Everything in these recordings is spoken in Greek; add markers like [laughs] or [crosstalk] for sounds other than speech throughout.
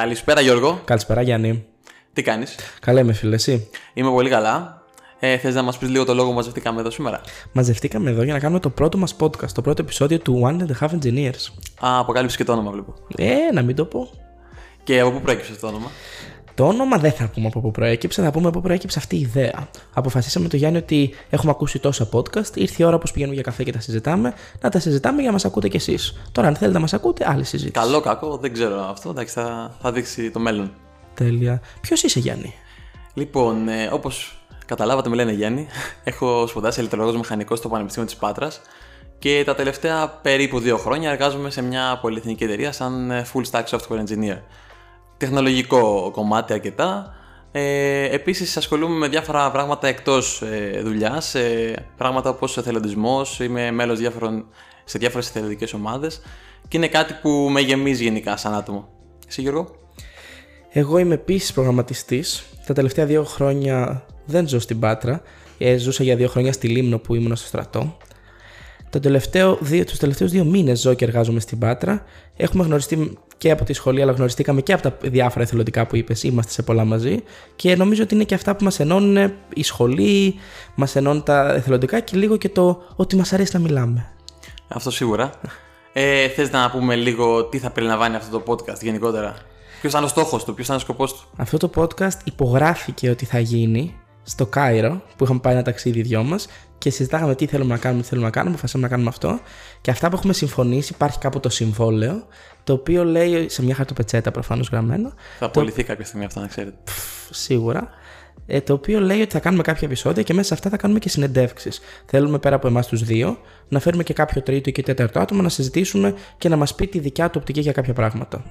Καλησπέρα Γιώργο. Καλησπέρα Γιάννη. Τι κάνεις; Καλά είμαι φίλε, εσύ; Είμαι πολύ καλά. Ε, Θες να μας πεις λίγο το λόγο που μαζευτήκαμε εδώ σήμερα; Μαζευτήκαμε εδώ για να κάνουμε το πρώτο μας podcast, το πρώτο επεισόδιο του One and a Half Engineers. Α, αποκάλυψε και το όνομα βλέπω. Ε, να μην το πω. Και από πού προέκυψε το όνομα; Το όνομα δεν θα πούμε από πού προέκυψε, θα πούμε από πού προέκυψε αυτή η ιδέα. Αποφασίσαμε το Γιάννη ότι έχουμε ακούσει τόσα podcast, ήρθε η ώρα που πηγαίνουμε για καφέ και τα συζητάμε, να τα συζητάμε για να μας ακούτε κι εσείς. Τώρα, αν θέλετε να μας ακούτε, άλλη συζήτηση. Καλό, κακό, δεν ξέρω αυτό. Εντάξει, θα, θα δείξει το μέλλον. Τέλεια. Ποιος είσαι, Γιάννη; Λοιπόν, ε, όπως καταλάβατε, με λένε Γιάννη. [laughs] Έχω σπουδάσει ηλεκτρολόγο μηχανικός στο Πανεπιστήμιο της Πάτρας και τα τελευταία περίπου δύο χρόνια εργάζομαι σε μια πολυεθνική εταιρεία σαν ε, full stack software engineer τεχνολογικό κομμάτι αρκετά. Ε, επίσης ασχολούμαι με διάφορα πράγματα εκτός ε, δουλειάς, ε, πράγματα όπως ο εθελοντισμός, είμαι μέλος διάφορων, σε διάφορες εθελοντικές ομάδες και είναι κάτι που με γεμίζει γενικά σαν άτομο. Εσύ Γιώργο; Εγώ είμαι επίσης προγραμματιστής. Τα τελευταία δύο χρόνια δεν ζω στην Πάτρα. Ε, ζούσα για δύο χρόνια στη Λίμνο που ήμουν στο στρατό. Το τελευταίο, δύο, τους τελευταίους δύο μήνες ζω και εργάζομαι στην Πάτρα. Έχουμε γνωριστεί και από τη σχολή, αλλά γνωριστήκαμε και από τα διάφορα εθελοντικά που είπες. Είμαστε σε πολλά μαζί. Και νομίζω ότι είναι και αυτά που μας ενώνουν η σχολή, μας ενώνουν τα εθελοντικά και λίγο και το ότι μας αρέσει να μιλάμε. Αυτό σίγουρα. Ε, Θες να πούμε λίγο τι θα περιλαμβάνει αυτό το podcast γενικότερα; Ποιος είναι ο στόχος του, ποιος είναι ο σκοπός του; Αυτό το podcast υπογράφηκε ότι θα γίνει στο Κάιρο που είχαμε πάει ένα ταξίδι δυο μας και συζητάγαμε τι θέλουμε να κάνουμε, τι θέλουμε να κάνουμε, αποφασίσαμε να κάνουμε αυτό. Και αυτά που έχουμε συμφωνήσει, υπάρχει κάπου το συμβόλαιο, το οποίο λέει σε μια χαρτοπετσέτα προφανώς γραμμένο. Θα απολυθεί κάποια στιγμή αυτό, να ξέρετε. Σίγουρα. Ε, το οποίο λέει ότι θα κάνουμε κάποια επεισόδια και μέσα σε αυτά θα κάνουμε και συνεντεύξεις. Θέλουμε πέρα από εμάς τους δύο να φέρουμε και κάποιο τρίτο και τέταρτο άτομο να συζητήσουμε και να μας πει τη δικιά του οπτική για κάποια πράγματα.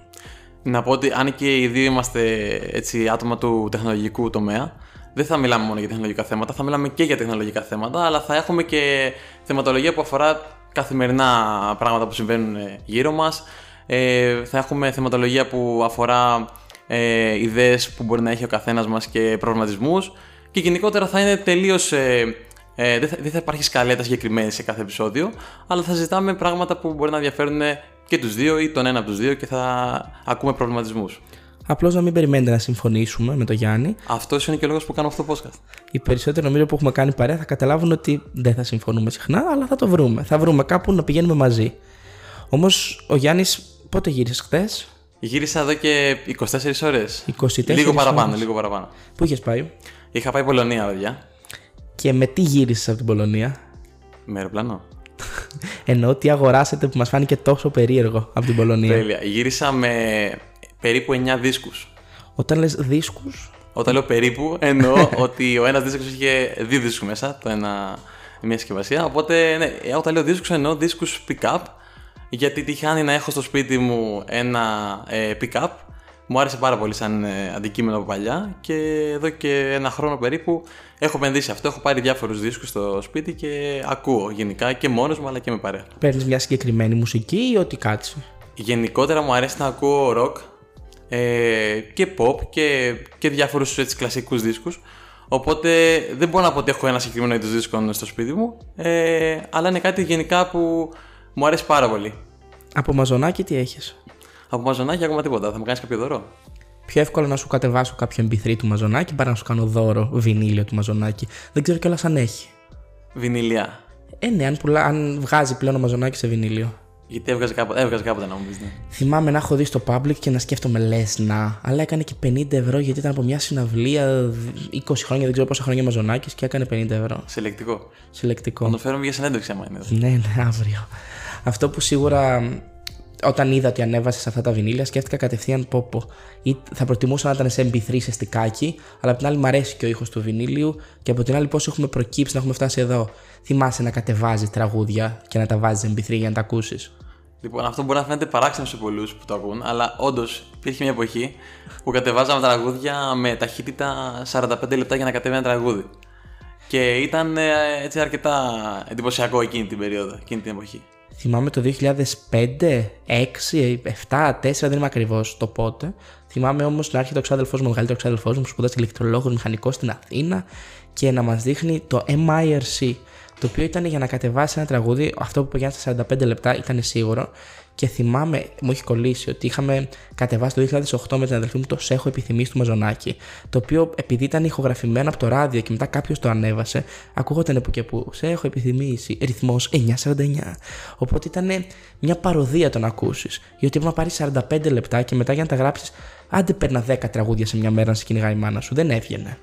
Να πω ότι αν και οι δύο είμαστε έτσι, άτομα του τεχνολογικού τομέα, δεν θα μιλάμε μόνο για τεχνολογικά θέματα, θα μιλάμε και για τεχνολογικά θέματα, αλλά θα έχουμε και θεματολογία που αφορά καθημερινά πράγματα που συμβαίνουν γύρω μας. Ε, θα έχουμε θεματολογία που αφορά ε, ιδέες που μπορεί να έχει ο καθένας μας και προβληματισμούς και γενικότερα θα είναι τελείως... Ε, ε, δεν, θα, δεν θα υπάρχει σκαλέτα συγκεκριμένη σε κάθε επεισόδιο, αλλά θα ζητάμε πράγματα που μπορεί να ενδιαφέρουν και τους δύο ή τον ένα από τους δύο και θα ακούμε προβληματισμούς. Απλώς να μην περιμένετε να συμφωνήσουμε με τον Γιάννη. Αυτός είναι και ο λόγος που κάνω αυτό το podcast. Οι περισσότεροι νομίζω που έχουμε κάνει παρέα θα καταλάβουν ότι δεν θα συμφωνούμε συχνά, αλλά θα το βρούμε. Θα βρούμε κάπου να πηγαίνουμε μαζί. Όμως ο Γιάννης πότε γύρισε χθες; Γύρισα εδώ και 24 ώρες. 24 Λίγο παραπάνω, λίγο παραπάνω. Πού είχες πάει; Είχα πάει Πολωνία, παιδιά. Και με τι γύρισες από την Πολωνία; Με αεροπλάνο. [laughs] Εννοώ τι αγοράσετε που μας φάνηκε τόσο περίεργο από την Πολωνία. Τέλεια. Γύρισα με περίπου 9 δίσκους. Όταν λες δίσκους... Όταν λέω περίπου, εννοώ [laughs] ότι ο ένας δίσκος είχε δύο δίσκους μέσα, το ένα μια συσκευασία. Οπότε, ναι, όταν λέω δίσκους εννοώ δίσκους pick-up, γιατί τυχάνει να έχω στο σπίτι μου ένα ε, pick-up. Μου άρεσε πάρα πολύ σαν ε, αντικείμενο από παλιά και εδώ και ένα χρόνο περίπου έχω επενδύσει αυτό. Έχω πάρει διάφορους δίσκους στο σπίτι και ακούω γενικά και μόνος μου αλλά και με παρέα. Παίρνεις μια συγκεκριμένη μουσική ή ό,τι κάτσει; Γενικότερα μου αρέσει να ακούω rock, ε, και pop και, και διάφορους έτσι, κλασικούς δίσκους. Οπότε δεν μπορώ να πω ότι έχω ένα συγκεκριμένο είδος δίσκων στο σπίτι μου, ε, αλλά είναι κάτι γενικά που μου αρέσει πάρα πολύ. Από μαζονάκι τι έχεις; Από μαζονάκι ακόμα τίποτα, θα μου κάνεις κάποιο δώρο; Πιο εύκολο να σου κατεβάσω κάποιο MP3 του μαζονάκι παρά να σου κάνω δώρο βινίλιο του μαζονάκι. Δεν ξέρω κιόλας αν έχει. Βινίλια. Ε, ναι, αν, πουλά, αν βγάζει πλέον ο μαζονάκι σε βινίλιο. Γιατί έβγαζε κάποτε, έβγαζε κάποτε να μου πεις. Ναι. Θυμάμαι να έχω δει στο public και να σκέφτομαι λες να. Αλλά έκανε και 50 ευρώ γιατί ήταν από μια συναυλία 20 χρόνια, δεν ξέρω πόσα χρόνια μαζονάκι και έκανε 50 ευρώ. Συλλεκτικό. Συλλεκτικό. Να το φέρουμε για συνέντευξη άμα είναι. Ναι, ναι, αύριο. Αυτό που σίγουρα όταν είδα ότι ανέβασες αυτά τα βινίλια, σκέφτηκα κατευθείαν πόπο. Ή θα προτιμούσα να ήταν σε MP3 σε στικάκι, αλλά απ' την άλλη μου αρέσει και ο ήχος του βινίλιου και από την άλλη πώς έχουμε προκύψει να έχουμε φτάσει εδώ. Θυμάσαι να κατεβάζεις τραγούδια και να τα βάζεις MP3 για να τα ακούσεις; Λοιπόν, αυτό μπορεί να φαίνεται παράξενο σε πολλούς που το ακούν, αλλά όντως υπήρχε μια εποχή που κατεβάζαμε τραγούδια με ταχύτητα 45 λεπτά για να κατέβει ένα τραγούδι. Και ήταν ε, έτσι αρκετά εντυπωσιακό εκείνη την περίοδο, εκείνη την εποχή. Θυμάμαι το 2005, 6, 7, 4, δεν είμαι ακριβώς το πότε. Θυμάμαι όμως να έρχεται ο ξάδελφός μου, ο μεγαλύτερος ξάδελφός μου, που σπουδάζει ηλεκτρολόγο μηχανικός στην Αθήνα και να μας δείχνει το MIRC, το οποίο ήταν για να κατεβάσει ένα τραγούδι. Αυτό που πήγαινε στα 45 λεπτά ήταν σίγουρο. Και θυμάμαι, μου έχει κολλήσει ότι είχαμε κατεβάσει το 2008 με την αδελφή μου το Σε έχω επιθυμήσει του Μαζονάκη. Το οποίο επειδή ήταν ηχογραφημένο από το ράδιο και μετά κάποιος το ανέβασε, ακούγονταν που και που. Σε έχω επιθυμήσει. Ρυθμός 949. Οπότε ήταν μια παροδία το να ακούσεις. Γιατί να πάρεις 45 λεπτά και μετά για να τα γράψεις, άντε παίρνα 10 τραγούδια σε μια μέρα να σε κυνηγάει η μάνα σου. Δεν έβγαινε.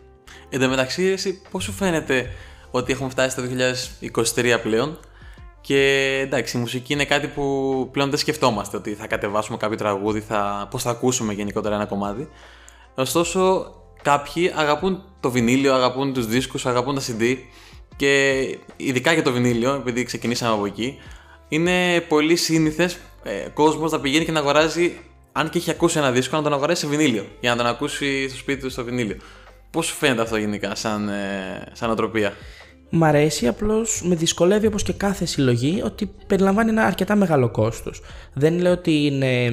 Εν τω μεταξύ, εσύ, πώς σου φαίνεται ότι έχουμε φτάσει στο 2023 πλέον; Και εντάξει, η μουσική είναι κάτι που πλέον δεν σκεφτόμαστε ότι θα κατεβάσουμε κάποιο τραγούδι, θα, πώς θα ακούσουμε γενικότερα ένα κομμάτι. Ωστόσο, κάποιοι αγαπούν το βινίλιο, αγαπούν τους δίσκους, αγαπούν τα CD και ειδικά για το βινίλιο, επειδή ξεκινήσαμε από εκεί, είναι πολύ σύνηθες ε, κόσμος να πηγαίνει και να αγοράζει, αν και έχει ακούσει ένα δίσκο, να τον αγοράσει σε βινίλιο, για να τον ακούσει στο σπίτι του στο βινίλιο. Πώς σου φαίνεται αυτό γενικά, σαν, ε, σαν οτροπία; Μ' αρέσει, απλώς με δυσκολεύει όπως και κάθε συλλογή ότι περιλαμβάνει ένα αρκετά μεγάλο κόστος. Δεν λέω ότι είναι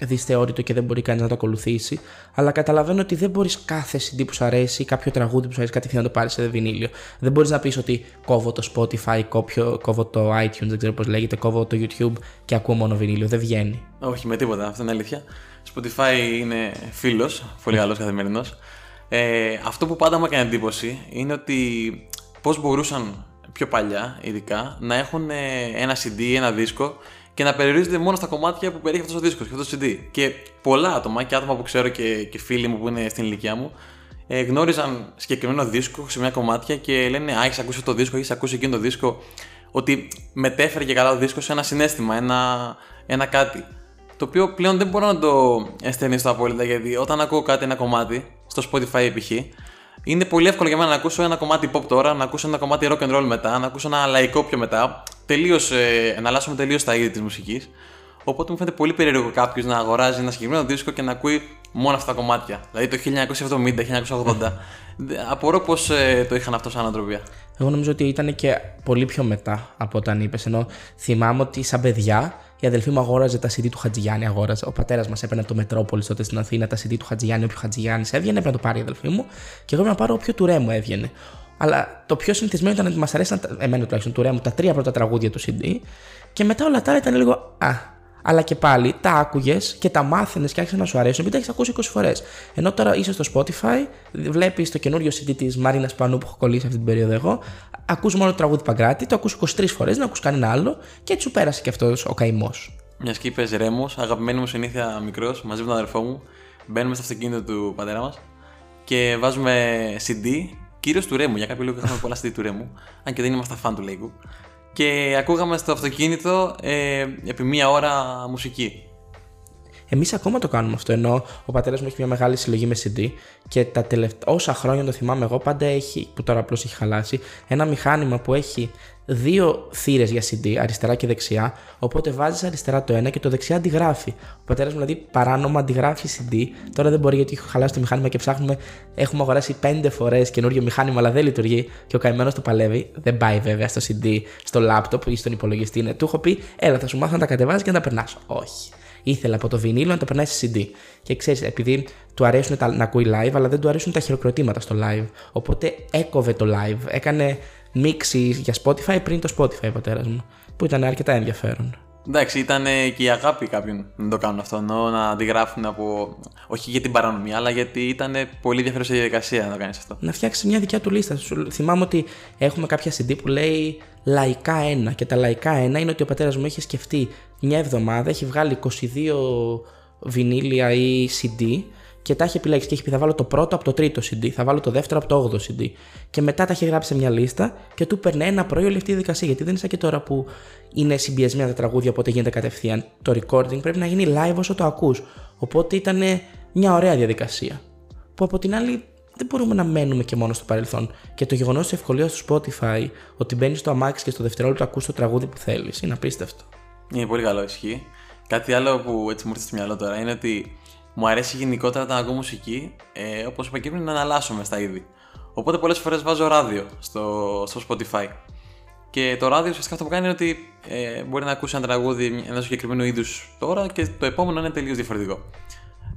δυσθεώρητο και δεν μπορεί κανείς να το ακολουθήσει, αλλά καταλαβαίνω ότι δεν μπορείς κάθε CD που σου αρέσει, κάποιο τραγούδι που σου αρέσει κατευθείαν να το πάρεις σε βινίλιο. Δεν μπορείς να πεις ότι κόβω το Spotify, κόβω, κόβω το iTunes, δεν ξέρω πώς λέγεται, κόβω το YouTube και ακούω μόνο βινίλιο. Δεν βγαίνει. Όχι, με τίποτα, αυτό είναι αλήθεια. Spotify είναι φίλος, πολύ καλό καθημερινός. Ε, αυτό που πάντα μου έκανε εντύπωση είναι ότι πώς μπορούσαν πιο παλιά, ειδικά, να έχουν ε, ένα CD, ένα δίσκο και να περιορίζονται μόνο στα κομμάτια που περιέχει αυτός ο δίσκος και αυτός το CD. Και πολλά άτομα και άτομα που ξέρω και, και φίλοι μου που είναι στην ηλικία μου ε, γνώριζαν συγκεκριμένο δίσκο σε μια κομμάτια και λένε Α, έχεις ακούσει το δίσκο, έχεις ακούσει εκείνο το δίσκο. Ότι μετέφερε και καλά ο δίσκο σε ένα συνέστημα, ένα, ένα κάτι. Το οποίο πλέον δεν μπορώ να το ενστερνίσω απόλυτα γιατί όταν ακούω κάτι, ένα κομμάτι, στο Spotify π.χ., είναι πολύ εύκολο για μένα να ακούσω ένα κομμάτι pop τώρα, να ακούσω ένα κομμάτι rock and roll μετά, να ακούσω ένα λαϊκό πιο μετά. Τελείως, ε, να αλλάσουμε τελείως τα είδη της μουσικής. Οπότε μου φαίνεται πολύ περίεργο κάποιος να αγοράζει ένα συγκεκριμένο δίσκο και να ακούει μόνο αυτά τα κομμάτια. Δηλαδή το 1970-1980. Απορώ πώς ε, το είχαν αυτό σαν ανατροπία. Εγώ νομίζω ότι ήταν και πολύ πιο μετά από όταν είπες. Ενώ θυμάμαι ότι σαν παιδιά η αδελφή μου αγόραζε τα CD του Χατζηγιάννη. Αγόραζε. Ο πατέρας μας έπαιρνε το Μετρόπολης τότε στην Αθήνα τα CD του Χατζηγιάννη. Όποιο Χατζηγιάννης έβγαινε, έπαιρνε να το πάρει η αδελφή μου. Και εγώ έπρεπε να πάρω όποιο του Ρέμου έβγαινε. Αλλά το πιο συνηθισμένο ήταν ότι μας αρέσαν, εμένα τουλάχιστον του Ρέμου, τα τρία πρώτα τραγούδια του CD. Και μετά όλα τα άλλα ήταν λίγο. Α, αλλά και πάλι τα άκουγες και τα μάθαινες και άρχισε να σου αρέσουν επειδή τα έχεις ακούσει 20 φορές. Ενώ τώρα είσαι στο Spotify, βλέπεις το καινούριο CD της Μαρίνας Πανού που έχω κολλήσει αυτή την περίοδο εγώ, ακούς μόνο το τραγούδι Παγκράτη, το ακούς 23 φορές, δεν ακούς κανένα άλλο και έτσι σου πέρασε και αυτός ο καημός. Μιας και είπες Ρέμο, αγαπημένη μου συνήθεια μικρός, μαζί με τον αδερφό μου, μπαίνουμε στο αυτοκίνητο του πατέρα μας και βάζουμε CD, κυρίως του Ρέμου. Για κάποιο λόγο είχαμε πολλά CD του Ρέμου, αν και δεν είμαστε φαν του Λέγκου. Και ακούγαμε στο αυτοκίνητο ε, επί μία ώρα μουσική. Εμείς ακόμα το κάνουμε αυτό. Ενώ ο πατέρας μου έχει μια μεγάλη συλλογή με CD και τα τελευταία όσα χρόνια το θυμάμαι εγώ, πάντα έχει, που τώρα απλώς έχει χαλάσει, ένα μηχάνημα που έχει δύο θύρες για CD, αριστερά και δεξιά. Οπότε βάζεις αριστερά το ένα και το δεξιά αντιγράφει. Ο πατέρας μου δηλαδή παράνομα αντιγράφει CD. Τώρα δεν μπορεί γιατί έχω χαλάσει το μηχάνημα και ψάχνουμε. Έχουμε αγοράσει πέντε φορές καινούριο μηχάνημα, αλλά δεν λειτουργεί και ο καημένος το παλεύει. Δεν πάει βέβαια στο CD, στο laptop ή στον υπολογιστή. Ναι, του έχω πει, Έλα, θα σου μάθω να τα κατεβάζεις και να τα περνάς. Όχι. Ήθελα από το βινίλιο να τα περνάει σε CD. Και ξέρεις, επειδή του αρέσουν τα, να ακούει live, αλλά δεν του αρέσουν τα χειροκροτήματα στο live. Οπότε έκοβε το live. Έκανε μίξη για Spotify πριν το Spotify ο πατέρας μου. Που ήταν αρκετά ενδιαφέρον. Εντάξει, ήταν και η αγάπη κάποιων να το κάνουν αυτό. Νο, να αντιγράφουν από. Όχι για την παρανομία, αλλά γιατί ήταν πολύ ενδιαφέρουσα διαδικασία να το κάνεις αυτό. Να φτιάξεις μια δικιά του λίστα. Θυμάμαι ότι έχουμε κάποια CD που λέει λαϊκά ένα. Και τα λαϊκά ένα είναι ότι ο πατέρας μου έχει σκεφτεί μια εβδομάδα, έχει βγάλει 22 βινίλια ή CD και τα έχει επιλέξει και έχει πει θα βάλω το πρώτο από το τρίτο CD, θα βάλω το δεύτερο από το 8ο CD. Και μετά τα έχει γράψει σε μια λίστα και του παίρνει ένα πρωί όλη αυτή η δικασία. Γιατί δεν είναι σαν και τώρα που είναι συμπιεσμένα τα τραγούδια, οπότε γίνεται κατευθείαν. Το recording πρέπει να γίνει live όσο το ακούς. Οπότε ήταν μια ωραία διαδικασία. Που από την άλλη δεν μπορούμε να μένουμε και μόνο στο παρελθόν. Και το γεγονός της ευκολίας του Spotify, ότι μπαίνεις στο αμάξι και στο δευτερόλεπτο ακούς το τραγούδι που θέλεις, είναι απίστευτο. Είναι πολύ καλό, ισχύει. Κάτι άλλο που έτσι μου ήρθε στο μυαλό τώρα είναι ότι μου αρέσει γενικότερα να ακούω μουσική, ε, όπως είπα και πριν, να αναλάσσομαι στα είδη. Οπότε πολλές φορές βάζω ράδιο στο, στο Spotify. Και το ράδιο ουσιαστικά αυτό που κάνει είναι ότι ε, μπορεί να ακούσει ένα τραγούδι ενός συγκεκριμένου είδους τώρα και το επόμενο είναι τελείως διαφορετικό.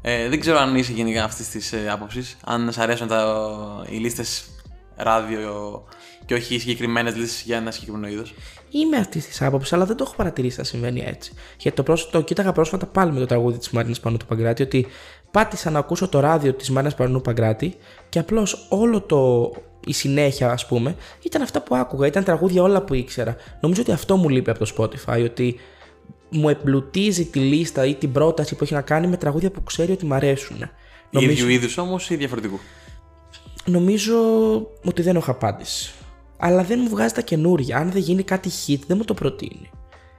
Ε, δεν ξέρω αν είσαι γενικά αυτής της ε, άποψης, αν σας αρέσουν τα, οι λίστες ράδιο και όχι συγκεκριμένες λύσει για ένα συγκεκριμένο είδος. Είμαι αυτής της άποψης, αλλά δεν το έχω παρατηρήσει να συμβαίνει έτσι. Γιατί το, πρόσ... το κοίταγα πρόσφατα πάλι με το τραγούδι της Μαρίνας Πανού του Παγκράτη, ότι πάτησα να ακούσω το ράδιο της Μαρίνας Πανού Παγκράτη και απλώς όλο το. Η συνέχεια, ας πούμε, ήταν αυτά που άκουγα, ήταν τραγούδια όλα που ήξερα. Νομίζω ότι αυτό μου λείπει από το Spotify, ότι μου εμπλουτίζει τη λίστα ή την πρόταση που έχει να κάνει με τραγούδια που ξέρει ότι μ' αρέσουν. Νομίζω... Ίδιου είδους όμως ή διαφορετικού; Νομίζω ότι δεν έχω απάντηση. Αλλά δεν μου βγάζει τα καινούρια. Αν δεν γίνει κάτι hit, δεν μου το προτείνει.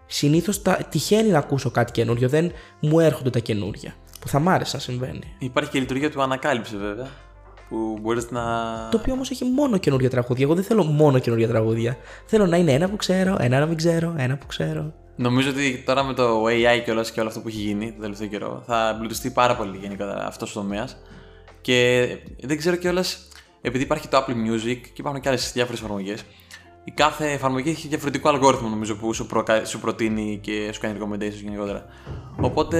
Συνήθως τυχαίνει να ακούσω κάτι καινούριο, δεν μου έρχονται τα καινούρια. Που θα μ' άρεσε να συμβαίνει. Υπάρχει και η λειτουργία του ανακάλυψη βέβαια. Που μπορείς να. Το οποίο όμως έχει μόνο καινούργια τραγούδια. Εγώ δεν θέλω μόνο καινούργια τραγούδια. Θέλω να είναι ένα που ξέρω, ένα να μην ξέρω, ένα που ξέρω. Νομίζω ότι τώρα με το AI και, όλα, και όλο αυτό που έχει γίνει τον τελευταίο καιρό θα εμπλουτιστεί πάρα πολύ γενικά αυτός ο τομέας. Και δεν ξέρω κιόλας, επειδή υπάρχει το Apple Music και υπάρχουν και άλλες διάφορες εφαρμογές, η κάθε εφαρμογή έχει διαφορετικό αλγόριθμο νομίζω που σου, προκα... σου προτείνει και σου κάνει recommendations γενικότερα. Οπότε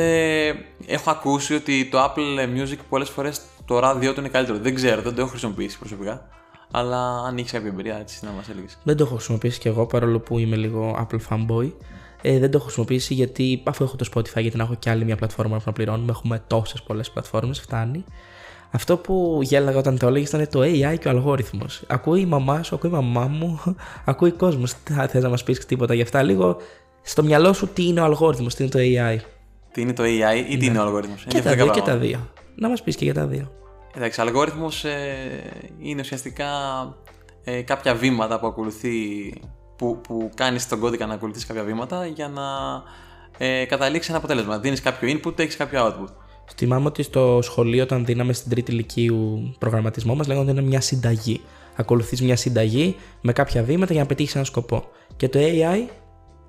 έχω ακούσει ότι το Apple Music πολλές φορές το ράδιο του είναι καλύτερο. Δεν ξέρω, δεν το έχω χρησιμοποιήσει προσωπικά. Αλλά αν έχει κάποια εμπειρία, έτσι να μας έλεγες. Δεν το έχω χρησιμοποιήσει κι εγώ παρόλο που είμαι λίγο Apple fanboy. Ε, δεν το έχω χρησιμοποιήσει γιατί αφού έχω το Spotify, γιατί να έχω και άλλη μια πλατφόρμα να πληρώνουμε, έχουμε τόσες πολλές πλατφόρμες, φτάνει. Αυτό που γέλαγα όταν το έλεγες ήταν το AI και ο αλγόριθμος. Ακούει η μαμά σου, ακούει η μαμά μου, [laughs] ακούει κόσμος. Θες να μας πεις τίποτα γι' αυτά, λίγο στο μυαλό σου τι είναι ο αλγόριθμος, τι είναι το AI. Τι είναι το AI ή τι ναι. είναι ο αλγόριθμος; Και, τα δύο, και τα δύο. Να μας πεις και για τα δύο. Εντάξει, αλγόριθμος ε, είναι ουσιαστικά ε, κάποια βήματα που ακολουθεί που, που κάνεις τον κώδικα να ακολουθήσει κάποια βήματα για να ε, καταλήξεις ένα αποτέλεσμα. Δίνεις κάποιο input, έχεις κάποιο output. Θυμάμαι ότι στο σχολείο, όταν δίναμε στην τρίτη ηλικίου προγραμματισμό, μας λέγανε ότι είναι μια συνταγή. Ακολουθείς μια συνταγή με κάποια βήματα για να πετύχεις ένα σκοπό. Και το AI.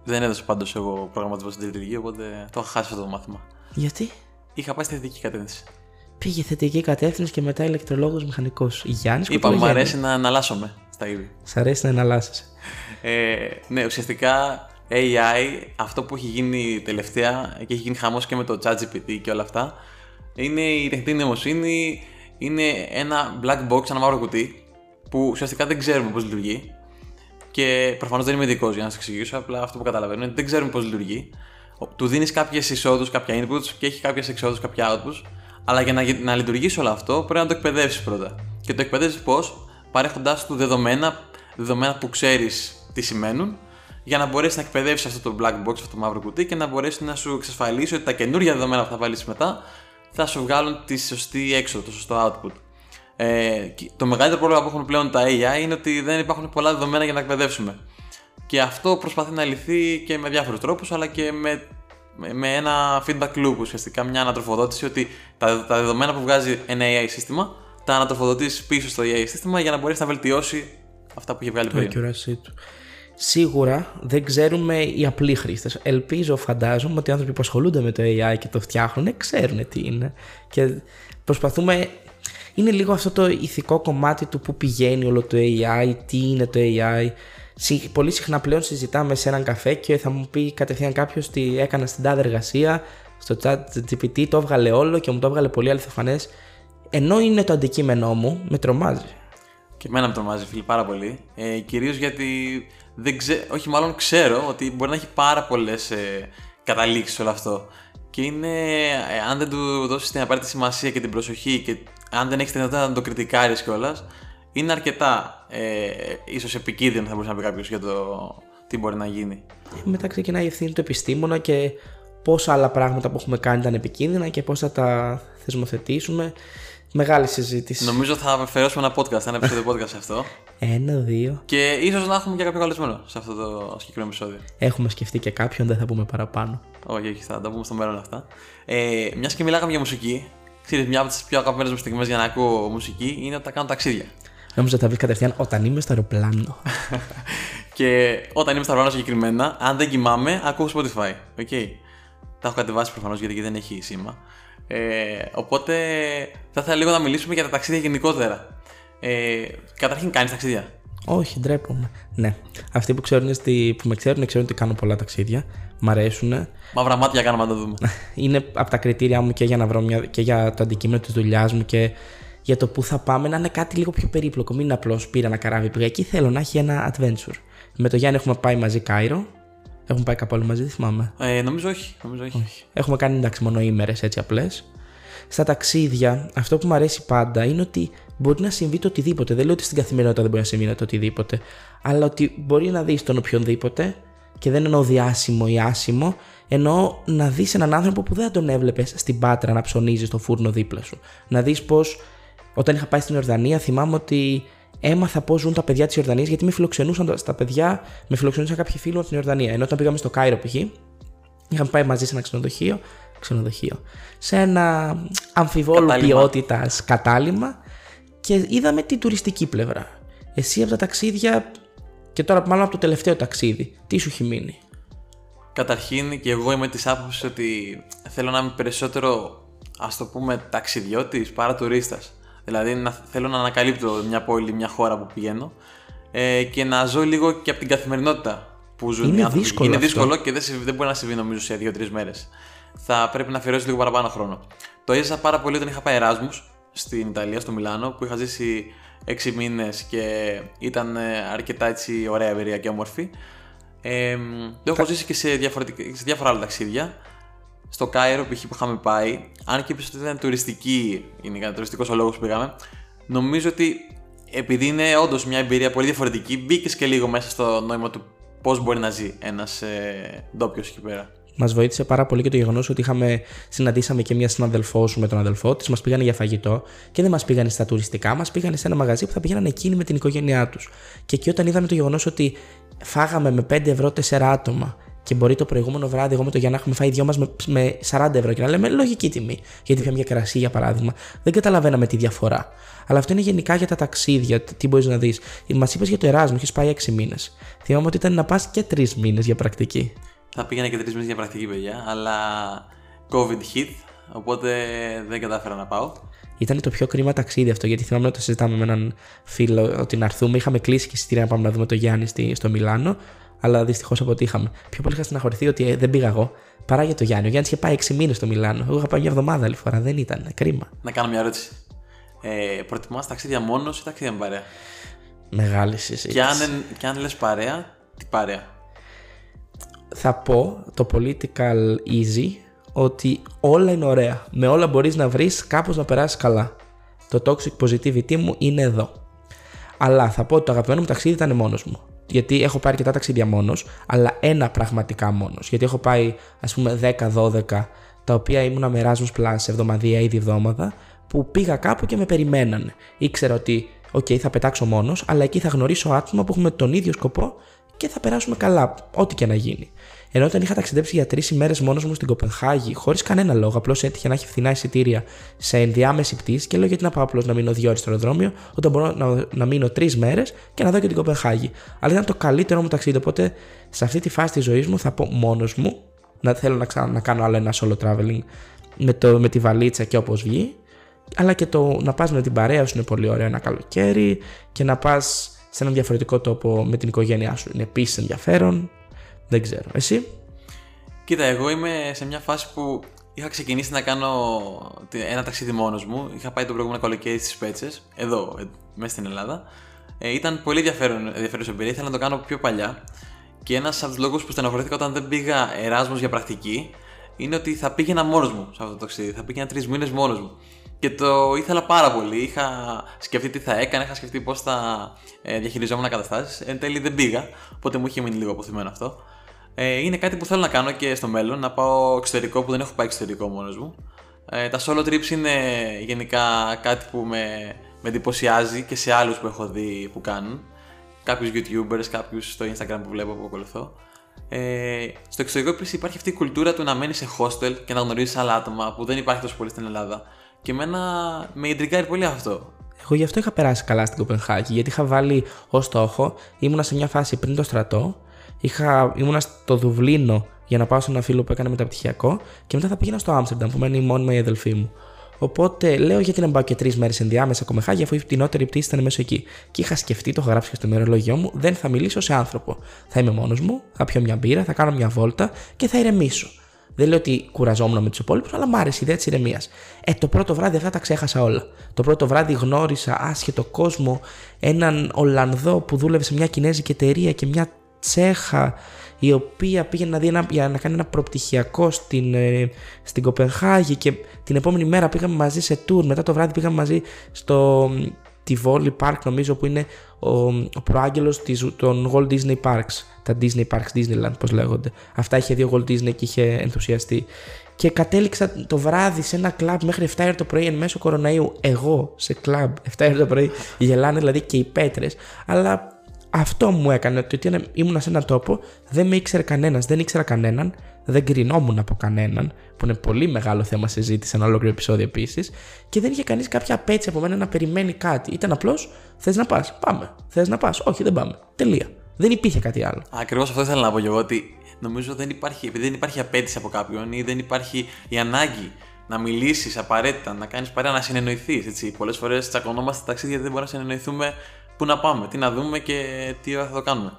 Δεν έδωσα πάντως εγώ προγραμματισμό στην τρίτη ηλικία, οπότε το είχα χάσει αυτό το μάθημα. Γιατί; Είχα πάει στη θετική κατεύθυνση. Πήγε θετική κατεύθυνση και μετά ηλεκτρολόγος μηχανικός. Γιάννης Είπα, μου αρέσει να αναλάσσομαι στα είδη. Σ' αρέσει να εναλλάσσεσαι. Ε, ναι, ουσιαστικά AI, αυτό που έχει γίνει τελευταία και έχει γίνει χαμός και με το ChatGPT και όλα αυτά, είναι η τεχνητή νοημοσύνη, είναι ένα black box, ένα μαύρο κουτί, που ουσιαστικά δεν ξέρουμε πώς λειτουργεί. Και προφανώς δεν είμαι ειδικός για να σας εξηγήσω, απλά αυτό που καταλαβαίνω είναι ότι δεν ξέρουμε πώς λειτουργεί. Του δίνεις κάποιες εισόδους, κάποια inputs και έχει κάποιες εξόδους, κάποια outputs. Αλλά για να, να λειτουργήσει όλο αυτό πρέπει να το εκπαιδεύσεις πρώτα. Και το εκπαιδεύσει πώς, παρέχοντάς του δεδομένα, δεδομένα που ξέρεις τι σημαίνουν, για να μπορέσει να εκπαιδεύσει αυτό το black box, αυτό το μαύρο κουτί και να μπορέσει να σου εξασφαλίσει ότι τα καινούργια δεδομένα που θα βάλεις μετά θα σου βγάλουν τη σωστή έξοδο, το σωστό output. Ε, το μεγαλύτερο πρόβλημα που έχουν πλέον τα AI είναι ότι δεν υπάρχουν πολλά δεδομένα για να εκπαιδεύσουμε. Και αυτό προσπαθεί να λυθεί και με διάφορους τρόπους, αλλά και με, με ένα feedback loop ουσιαστικά, μια ανατροφοδότηση ότι τα, τα δεδομένα που βγάζει ένα AI σύστημα τα ανατροφοδοτήσει πίσω στο AI σύστημα για να μπορέσει να βελτιώσει αυτά που έχει βγάλει πριν. του σίγουρα δεν ξέρουμε οι απλοί χρήστες. Ελπίζω, φαντάζομαι ότι οι άνθρωποι που ασχολούνται με το AI και το φτιάχνουν ξέρουν τι είναι. Και προσπαθούμε. Είναι λίγο αυτό το ηθικό κομμάτι του που πηγαίνει όλο το AI, τι είναι το AI. Πολύ συχνά πλέον συζητάμε σε έναν καφέ και θα μου πει κατευθείαν κάποιος ότι έκανα στην τάδε εργασία, στο chat GPT, το έβγαλε όλο και μου το έβγαλε πολύ αληθοφανές. Ενώ είναι το αντικείμενό μου, με τρομάζει. Και εμένα με τρομάζει, φίλοι, πάρα πολύ. Ε, Κυρίως γιατί δεν ξέ... όχι μάλλον ξέρω ότι μπορεί να έχει πάρα πολλές ε, καταλήξεις όλο αυτό. Και είναι, ε, αν δεν του δώσεις την απαραίτητη σημασία και την προσοχή και αν δεν έχεις την δυνατότητα να το κριτικάρεις κιόλας, είναι αρκετά ε, ίσως επικίνδυνο θα μπορούσε να πει κάποιος για το τι μπορεί να γίνει. Μετά ξεκινάει η ευθύνη του επιστήμονα και πόσα άλλα πράγματα που έχουμε κάνει ήταν επικίνδυνα και πώς θα τα θεσμοθετήσουμε. Μεγάλη συζήτηση. Νομίζω θα αφαιρέσουμε ένα podcast, ένα επεισόδιο podcast σε αυτό. Ένα, δύο. Και ίσως να έχουμε και κάποιο καλεσμένο σε αυτό το συγκεκριμένο επεισόδιο. Έχουμε σκεφτεί και κάποιον, δεν θα πούμε παραπάνω. Όχι, όχι, θα τα πούμε στο μέλλον αυτά. Ε, μιας και μιλάγαμε για μουσική, ξέρεις, μια από τις πιο αγαπημένες μου στιγμές για να ακούω μουσική είναι όταν κάνω ταξίδια. Νομίζω ότι θα βρεις κατευθείαν όταν είμαι στο αεροπλάνο. [laughs] και όταν είμαι στο αεροπλάνο συγκεκριμένα, αν δεν κοιμάμαι, ακούω Spotify. Okay. Τα έχω κατεβάσει προφανώς γιατί δεν έχει σήμα. Ε, οπότε θα ήθελα λίγο να μιλήσουμε για τα ταξίδια γενικότερα. Ε, καταρχήν, κάνεις ταξίδια; Όχι, ντρέπομαι. Ναι. Αυτοί που, ξέρουν, που με ξέρουν ξέρουν ότι κάνω πολλά ταξίδια. Μ' αρέσουν. Μαύρα μάτια κάνουμε να το δούμε. [laughs] Είναι από τα κριτήρια μου και για, να βρω μια, και για το αντικείμενο της δουλειάς μου και για το που θα πάμε να είναι κάτι λίγο πιο περίπλοκο. Μην είναι απλώς πήρα ένα καράβι πήγα. Εκεί θέλω να έχει ένα adventure. Με το Γιάννη έχουμε πάει μαζί Κάιρο. Έχουμε πάει κάπου άλλο μαζί, δεν θυμάμαι. Ε, νομίζω όχι. Νομίζω όχι. όχι. Έχουμε κάνει εντάξει μόνο ήμερες έτσι απλές. Στα ταξίδια, αυτό που μου αρέσει πάντα είναι ότι μπορεί να συμβεί το οτιδήποτε. Δεν λέω ότι στην καθημερινότητα δεν μπορεί να συμβεί το οτιδήποτε. Αλλά ότι μπορεί να δεις τον οποιονδήποτε και δεν εννοώ διάσημο ή άσημο, εννοώ να δεις έναν άνθρωπο που δεν τον έβλεπες στην πάτρα να ψωνίζεις στο φούρνο δίπλα σου. Να δεις πως όταν είχα πάει στην Ιορδανία, θυμάμαι ότι έμαθα πώς ζουν τα παιδιά της Ιορδανίας γιατί με φιλοξενούσαν τα παιδιά, με φιλοξενούσαν κάποιοι φίλοι από την Ιορδανία. Ενώ όταν πήγαμε στο Κάιρο, π.χ., είχαμε πάει μαζί σε ένα ξενοδοχείο, ξενοδοχείο σε ένα αμφιβόλου ποιότητας κατάλημα και είδαμε την τουριστική πλευρά. Εσύ από τα ταξίδια, και τώρα μάλλον από το τελευταίο ταξίδι, τι σου έχει μείνει; Καταρχήν και εγώ είμαι της άποψης ότι θέλω να είμαι περισσότερο ας το πούμε ταξιδιώτης παρά τουρίστας. Δηλαδή να, θέλω να ανακαλύπτω μια πόλη, μια χώρα που πηγαίνω ε, και να ζω λίγο και από την καθημερινότητα που ζουν είναι οι άνθρωποι. Δύσκολο είναι δύσκολο και δεν, δεν μπορεί να συμβεί νομίζω σε δύο-τρεις μέρες. Θα πρέπει να αφιερώσει λίγο παραπάνω χρόνο. Το έζησα πάρα πολύ όταν είχα πάει Εράσμου στην Ιταλία, στο Μιλάνο, που είχα ζήσει 6 μήνες και ήταν ε, αρκετά έτσι ωραία εμπειρία και όμορφη. Ε, το έχω ζήσει και σε, σε διάφορα άλλα ταξίδια στο Κάιρο π.χ. που είχαμε πάει, αν και είπες ότι ήταν τουριστική, είναι τουριστικός ο λόγος που πήγαμε, νομίζω ότι επειδή είναι όντως μια εμπειρία πολύ διαφορετική, μπήκες και λίγο μέσα στο νόημα του πώς μπορεί να ζει ένας ε, ντόπιος εκεί πέρα. Μας βοήθησε πάρα πολύ και το γεγονός ότι είχαμε, συναντήσαμε και μια συναδελφό σου με τον αδελφό της, μας πήγανε για φαγητό και δεν μας πήγανε στα τουριστικά, μας πήγανε σε ένα μαγαζί που θα πήγαιναν εκείνοι με την οικογένειά τους. Και εκεί όταν είδαμε το γεγονός ότι φάγαμε με 5 ευρώ 4 άτομα και μπορεί το προηγούμενο βράδυ, εγώ με το Γιάννα έχουμε φάει δυο μας με, με 40 ευρώ και να λέμε λογική τιμή. Γιατί πια μια κρασί, για παράδειγμα. Δεν καταλαβαίναμε τη διαφορά. Αλλά αυτό είναι γενικά για τα ταξίδια, τι μπορείς να δεις. Μας είπες για το Εράσμος, έχει πάει 6 μήνες. Θυμάμαι ότι ήταν να πας και 3 μήνες για πρακτική. Θα πήγαινα και 3 μήνες για πρακτική, παιδιά, αλλά COVID hit, οπότε δεν κατάφερα να πάω. Ήταν το πιο κρίμα ταξίδι αυτό, γιατί θυμάμαι ότι συζητάμε με έναν φίλο ότι να έρθουμε. Είχαμε κλείσει και εισιτήρια να πάμε να δούμε το Γιάννη στο Μιλάνο αλλά δυστυχώς αποτύχαμε. Πιο πολύ είχα στεναχωρηθεί ότι ε, δεν πήγα εγώ παρά για το Γιάννη. Ο Γιάννης είχε πάει 6 μήνες στο Μιλάνο. Εγώ είχα πάει μια εβδομάδα άλλη φορά. Δεν ήταν. Κρίμα. Να κάνω μια ερώτηση. Ε, Προτιμάς ταξίδια μόνος ή ταξίδια με παρέα; Μεγάλης συζήτησης. Και αν, και αν λες παρέα, τι παρέα; Θα πω το political easy ότι όλα είναι ωραία. Με όλα μπορείς να βρεις κάπως να περάσεις καλά. Το toxic positivity μου είναι εδώ. Αλλά θα πω ότι το αγαπημένο μου ταξίδι ήταν μόνος μου γιατί έχω πάει αρκετά ταξίδια μόνος, αλλά ένα πραγματικά μόνος. Γιατί έχω πάει, ας πούμε, 10-12, τα οποία ήμουν με Erasmus Plus εβδομαδία ή διβδόμαδα, που πήγα κάπου και με περιμένανε. Ήξερα ότι, OK, θα πετάξω μόνος, αλλά εκεί θα γνωρίσω άτομα που έχουμε τον ίδιο σκοπό και θα περάσουμε καλά, ό,τι και να γίνει. Ενώ όταν είχα ταξιδέψει για τρεις ημέρες μόνος μου στην Κοπενχάγη, χωρίς κανένα λόγο, απλώς έτυχε να έχει φθηνά εισιτήρια σε ενδιάμεση πτήση και λέω γιατί να πάω απλώς να μείνω δύο ώρες στο αεροδρόμιο, όταν μπορώ να, να μείνω τρεις μέρες και να δω και την Κοπενχάγη. Αλλά ήταν το καλύτερο μου ταξίδι. Οπότε σε αυτή τη φάση της ζωής μου θα πω μόνος μου, να θέλω να, ξανα, να κάνω άλλο ένα solo traveling με, το, με τη βαλίτσα και όπως βγει. Αλλά και το να πας με την παρέα σου είναι πολύ ωραίο ένα καλοκαίρι και να πας σε έναν διαφορετικό τόπο με την οικογένειά σου είναι επίσης ενδιαφέρον. Δεν ξέρω. Εσύ; Κοίτα, εγώ είμαι σε μια φάση που είχα ξεκινήσει να κάνω ένα ταξίδι μόνος μου. Είχα πάει το προηγούμενο καλοκαίρι στις Πέτσες, εδώ, ε, μέσα στην Ελλάδα. Ε, ήταν πολύ ενδιαφέρον, ενδιαφέρον εμπειρία. Ήθελα να το κάνω πιο παλιά. Και ένας από τους λόγους που στενοχωρήθηκα όταν δεν πήγα Εράσμος για πρακτική είναι ότι θα πήγαινα μόνος μου σε αυτό το ταξίδι. Θα πήγαινα τρεις μήνες μόνος μου. Και το ήθελα πάρα πολύ. Είχα σκεφτεί τι θα έκανα, είχα σκεφτεί πώς θα ε, διαχειριζόμουν καταστάσεις. Εν τέλει δεν πήγα, οπότε μου είχε μείνει λίγο αποθυμένο αυτό. Ε, είναι κάτι που θέλω να κάνω και στο μέλλον, να πάω εξωτερικό που δεν έχω πάει εξωτερικό μόνος μου. Ε, τα solo trips είναι γενικά κάτι που με, με εντυπωσιάζει και σε άλλους που έχω δει που κάνουν. Κάποιους YouTubers, κάποιους στο Instagram που βλέπω που ακολουθώ. Ε, στο εξωτερικό επίσης υπάρχει αυτή η κουλτούρα του να μένεις σε hostel και να γνωρίζεις άλλα άτομα που δεν υπάρχει τόσο πολύ στην Ελλάδα. Και εμένα με ιντριγκάρει πολύ αυτό. Εγώ γι' αυτό είχα περάσει καλά στην Κοπενχάγη, γιατί είχα βάλει ως στόχο, ήμουνα σε μια φάση πριν το στρατό, είχα, ήμουνα στο Δουβλίνο για να πάω σε ένα φίλο που έκανε μεταπτυχιακό και μετά θα πήγαινα στο Άμστερνταμ που μένει η μόνιμα η αδελφή μου. Οπότε λέω γιατί να πάω και τρεις μέρες ενδιάμεσα Κοπενχάγη, αφού η φτηνότερη πτήση ήταν μέσα εκεί. Και είχα σκεφτεί, το έχω γράψει και στο ημερολόγιο μου, δεν θα μιλήσω σε άνθρωπο. Θα είμαι μόνος μου, θα πιω μια μπύρα, θα κάνω μια βόλτα και θα ηρεμήσω. Δεν λέω ότι κουραζόμουν με τους υπόλοιπους, αλλά μ' άρεσε η ιδέα της ηρεμίας. Ε, το πρώτο βράδυ αυτά τα ξέχασα όλα. Το πρώτο βράδυ γνώρισα άσχετο κόσμο, έναν Ολλανδό που δούλευε σε μια κινέζικη εταιρεία και μια Τσέχα η οποία πήγε να, δει ένα, για να κάνει ένα προπτυχιακό στην, ε, στην Κοπενχάγη και την επόμενη μέρα πήγαμε μαζί σε tour. Μετά το βράδυ πήγαμε μαζί στο τη Valley Park νομίζω που είναι ο, ο προάγγελος των Walt Disney Parks. Τα Disney Parks, Disneyland πώς λέγονται. Αυτά είχε δει ο Walt Disney και είχε ενθουσιαστεί. Και κατέληξα το βράδυ σε ένα κλαμπ μέχρι 7 το πρωί εν μέσω κοροναϊού. Εγώ σε κλαμπ 7 το πρωί γελάνε δηλαδή και οι πέτρες. Αλλά αυτό μου έκανε ότι ήμουν σε έναν τόπο, δεν με ήξερε κανένας, δεν ήξερα κανέναν, δεν κρινόμουν από κανέναν, που είναι πολύ μεγάλο θέμα συζήτηση, ένα ολόκληρο επεισόδιο επίσης, και δεν είχε κανείς κάποια απέτηση από μένα να περιμένει κάτι. Ήταν απλώς, θες να πας, πάμε. Θες να πας, όχι, δεν πάμε. Τελεία. Δεν υπήρχε κάτι άλλο. Ακριβώς αυτό ήθελα να πω και εγώ, ότι νομίζω δεν υπάρχει, επειδή δεν υπάρχει απέτηση από κάποιον ή δεν υπάρχει η ανάγκη να μιλήσεις απαραίτητα, να κάνεις παρέα, να συνεννοηθείς. Πολλές φορές τσακωνόμαστε στα ταξίδια γιατί δεν μπορούμε να συνεννοηθούμε πού να πάμε, τι να δούμε και τι θα το κάνουμε.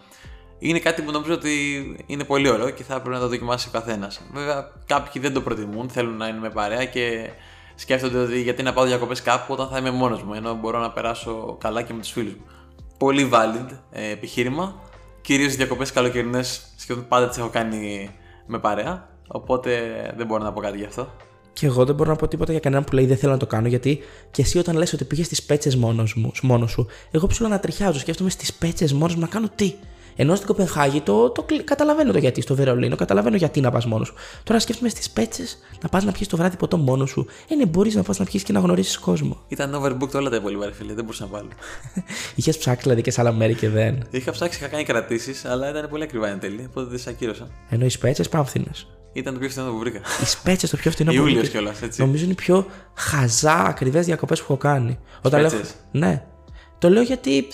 Είναι κάτι που νομίζω ότι είναι πολύ ωραίο και θα πρέπει να το δοκιμάσει ο καθένας. Βέβαια, κάποιοι δεν το προτιμούν, θέλουν να είναι με παρέα και σκέφτονται ότι γιατί να πάω διακοπές κάπου όταν θα είμαι μόνος μου, ενώ μπορώ να περάσω καλά και με τους φίλους μου. Πολύ valid ε, επιχείρημα. Κυρίως διακοπές καλοκαιρινές σχεδόν πάντα τις έχω κάνει με παρέα. Οπότε δεν μπορώ να πω κάτι γι' αυτό. Και εγώ δεν μπορώ να πω τίποτα για κανέναν που λέει δεν θέλω να το κάνω, γιατί και εσύ όταν λες ότι πήγες στις πέτσες μόνος, μόνος σου, εγώ ψηλά να τριχιάζω. Σκέφτομαι στις πέτσες μόνος μου να κάνω τι. Ενώ στην Κοπενχάγη το, το, καταλαβαίνω το γιατί, στο Βερολίνο καταλαβαίνω γιατί να πας μόνος σου. Τώρα σκέφτομαι στις πέτσες να πας να πιεις το βράδυ ποτό μόνος σου. Ε, ναι, μπορείς να πα να πιεις και να γνωρίσεις κόσμο. Ήταν overbooked όλα τα υπόλοιπα, φίλε, δεν μπορούσα να βάλω. [laughs] Είχες ψάξει δηλαδή και σε άλλα μέρη και δεν. Είχα ψάξει, είχα κάνει κρατήσεις, αλλά ήταν πολύ ακριβά εν τέλει, οπότε δεν σε ακύρωσα. Ενώ οι σπέτσε πάμφθινε. Ήταν το πιο φθηνό που βρήκα. Οι σπέτσε το πιο φθηνό που βρήκα. κιόλας, έτσι. Νομίζω είναι οι πιο χαζά ακριβές διακοπές που έχω κάνει. Όταν λέω. Ναι. Το λέω γιατί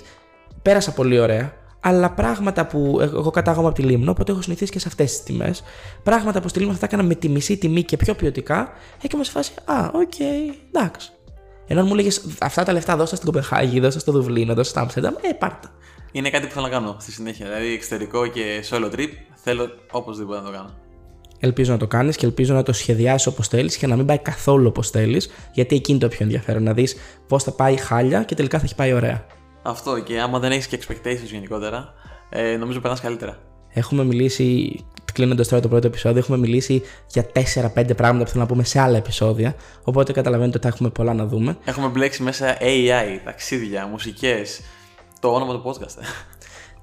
πέρασα πολύ ωραία. Αλλά πράγματα που εγώ κατάγομαι από τη Λίμνο, οπότε έχω συνηθίσει και σε αυτές τις τιμές. Πράγματα που στη Λήμνο θα τα έκανα με τη μισή τιμή και πιο ποιοτικά, είμαι σε φάση, Α, OK, okay, εντάξει. Ενώ αν μου λέγες αυτά τα λεφτά δώσα στην Κοπεγχάγη, δώσα στο Δουβλίνο, δώσα στο Άμστερνταμ, ε, πάρτα. Είναι κάτι που θέλω να κάνω στη συνέχεια. Δηλαδή εξωτερικό και solo trip θέλω οπωσδήποτε να το κάνω. Ελπίζω να το κάνεις και ελπίζω να το σχεδιάσεις όπως θέλεις και να μην πάει καθόλου όπως θέλεις, γιατί εκεί είναι το πιο ενδιαφέρον. Να δεις πώς θα πάει χάλια και τελικά θα έχει πάει ωραία. Αυτό και άμα δεν έχεις και expectations γενικότερα, ε, νομίζω περνάς καλύτερα. Έχουμε μιλήσει, κλείνοντας τώρα το πρώτο επεισόδιο, έχουμε μιλήσει για 4-5 πράγματα που θέλω να πούμε σε άλλα επεισόδια. Οπότε καταλαβαίνετε ότι θα έχουμε πολλά να δούμε. Έχουμε μπλέξει μέσα AI, ταξίδια, μουσικές, το όνομα του podcast.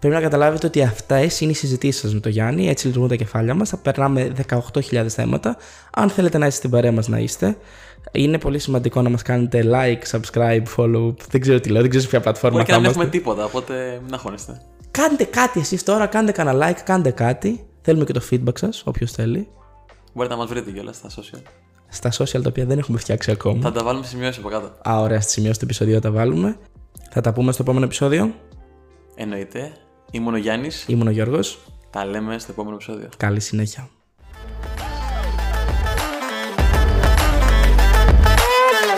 Πρέπει να καταλάβετε ότι αυτά είναι οι συζητήσεις σας με τον Γιάννη. Έτσι λειτουργούν τα κεφάλια μας. Θα περνάμε 18.000 θέματα. Αν θέλετε να είστε στην παρέα μας, να είστε. Είναι πολύ σημαντικό να μας κάνετε like, subscribe, follow. Δεν ξέρω τι λέω, δεν ξέρω σε ποια πλατφόρμα Μπορεί και να μην έχουμε τίποτα, οπότε μην αγχώνεστε. Κάντε κάτι εσείς τώρα, κάντε κανένα like, κάντε κάτι. Θέλουμε και το feedback σας, όποιος θέλει. Μπορείτε να μας βρείτε κιόλας στα social. Στα social τα οποία δεν έχουμε φτιάξει ακόμα. Θα τα βάλουμε σημειώσεις από κάτω. Α, ωραία, στη σημειώσεις του επεισόδιο θα τα βάλουμε. Θα τα πούμε στο επόμενο επεισόδιο. Εννοείται. Ήμουν ο Γιάννης. Ήμουν ο Γιώργος. Τα λέμε στο επόμενο επεισόδιο. Καλή συνέχεια.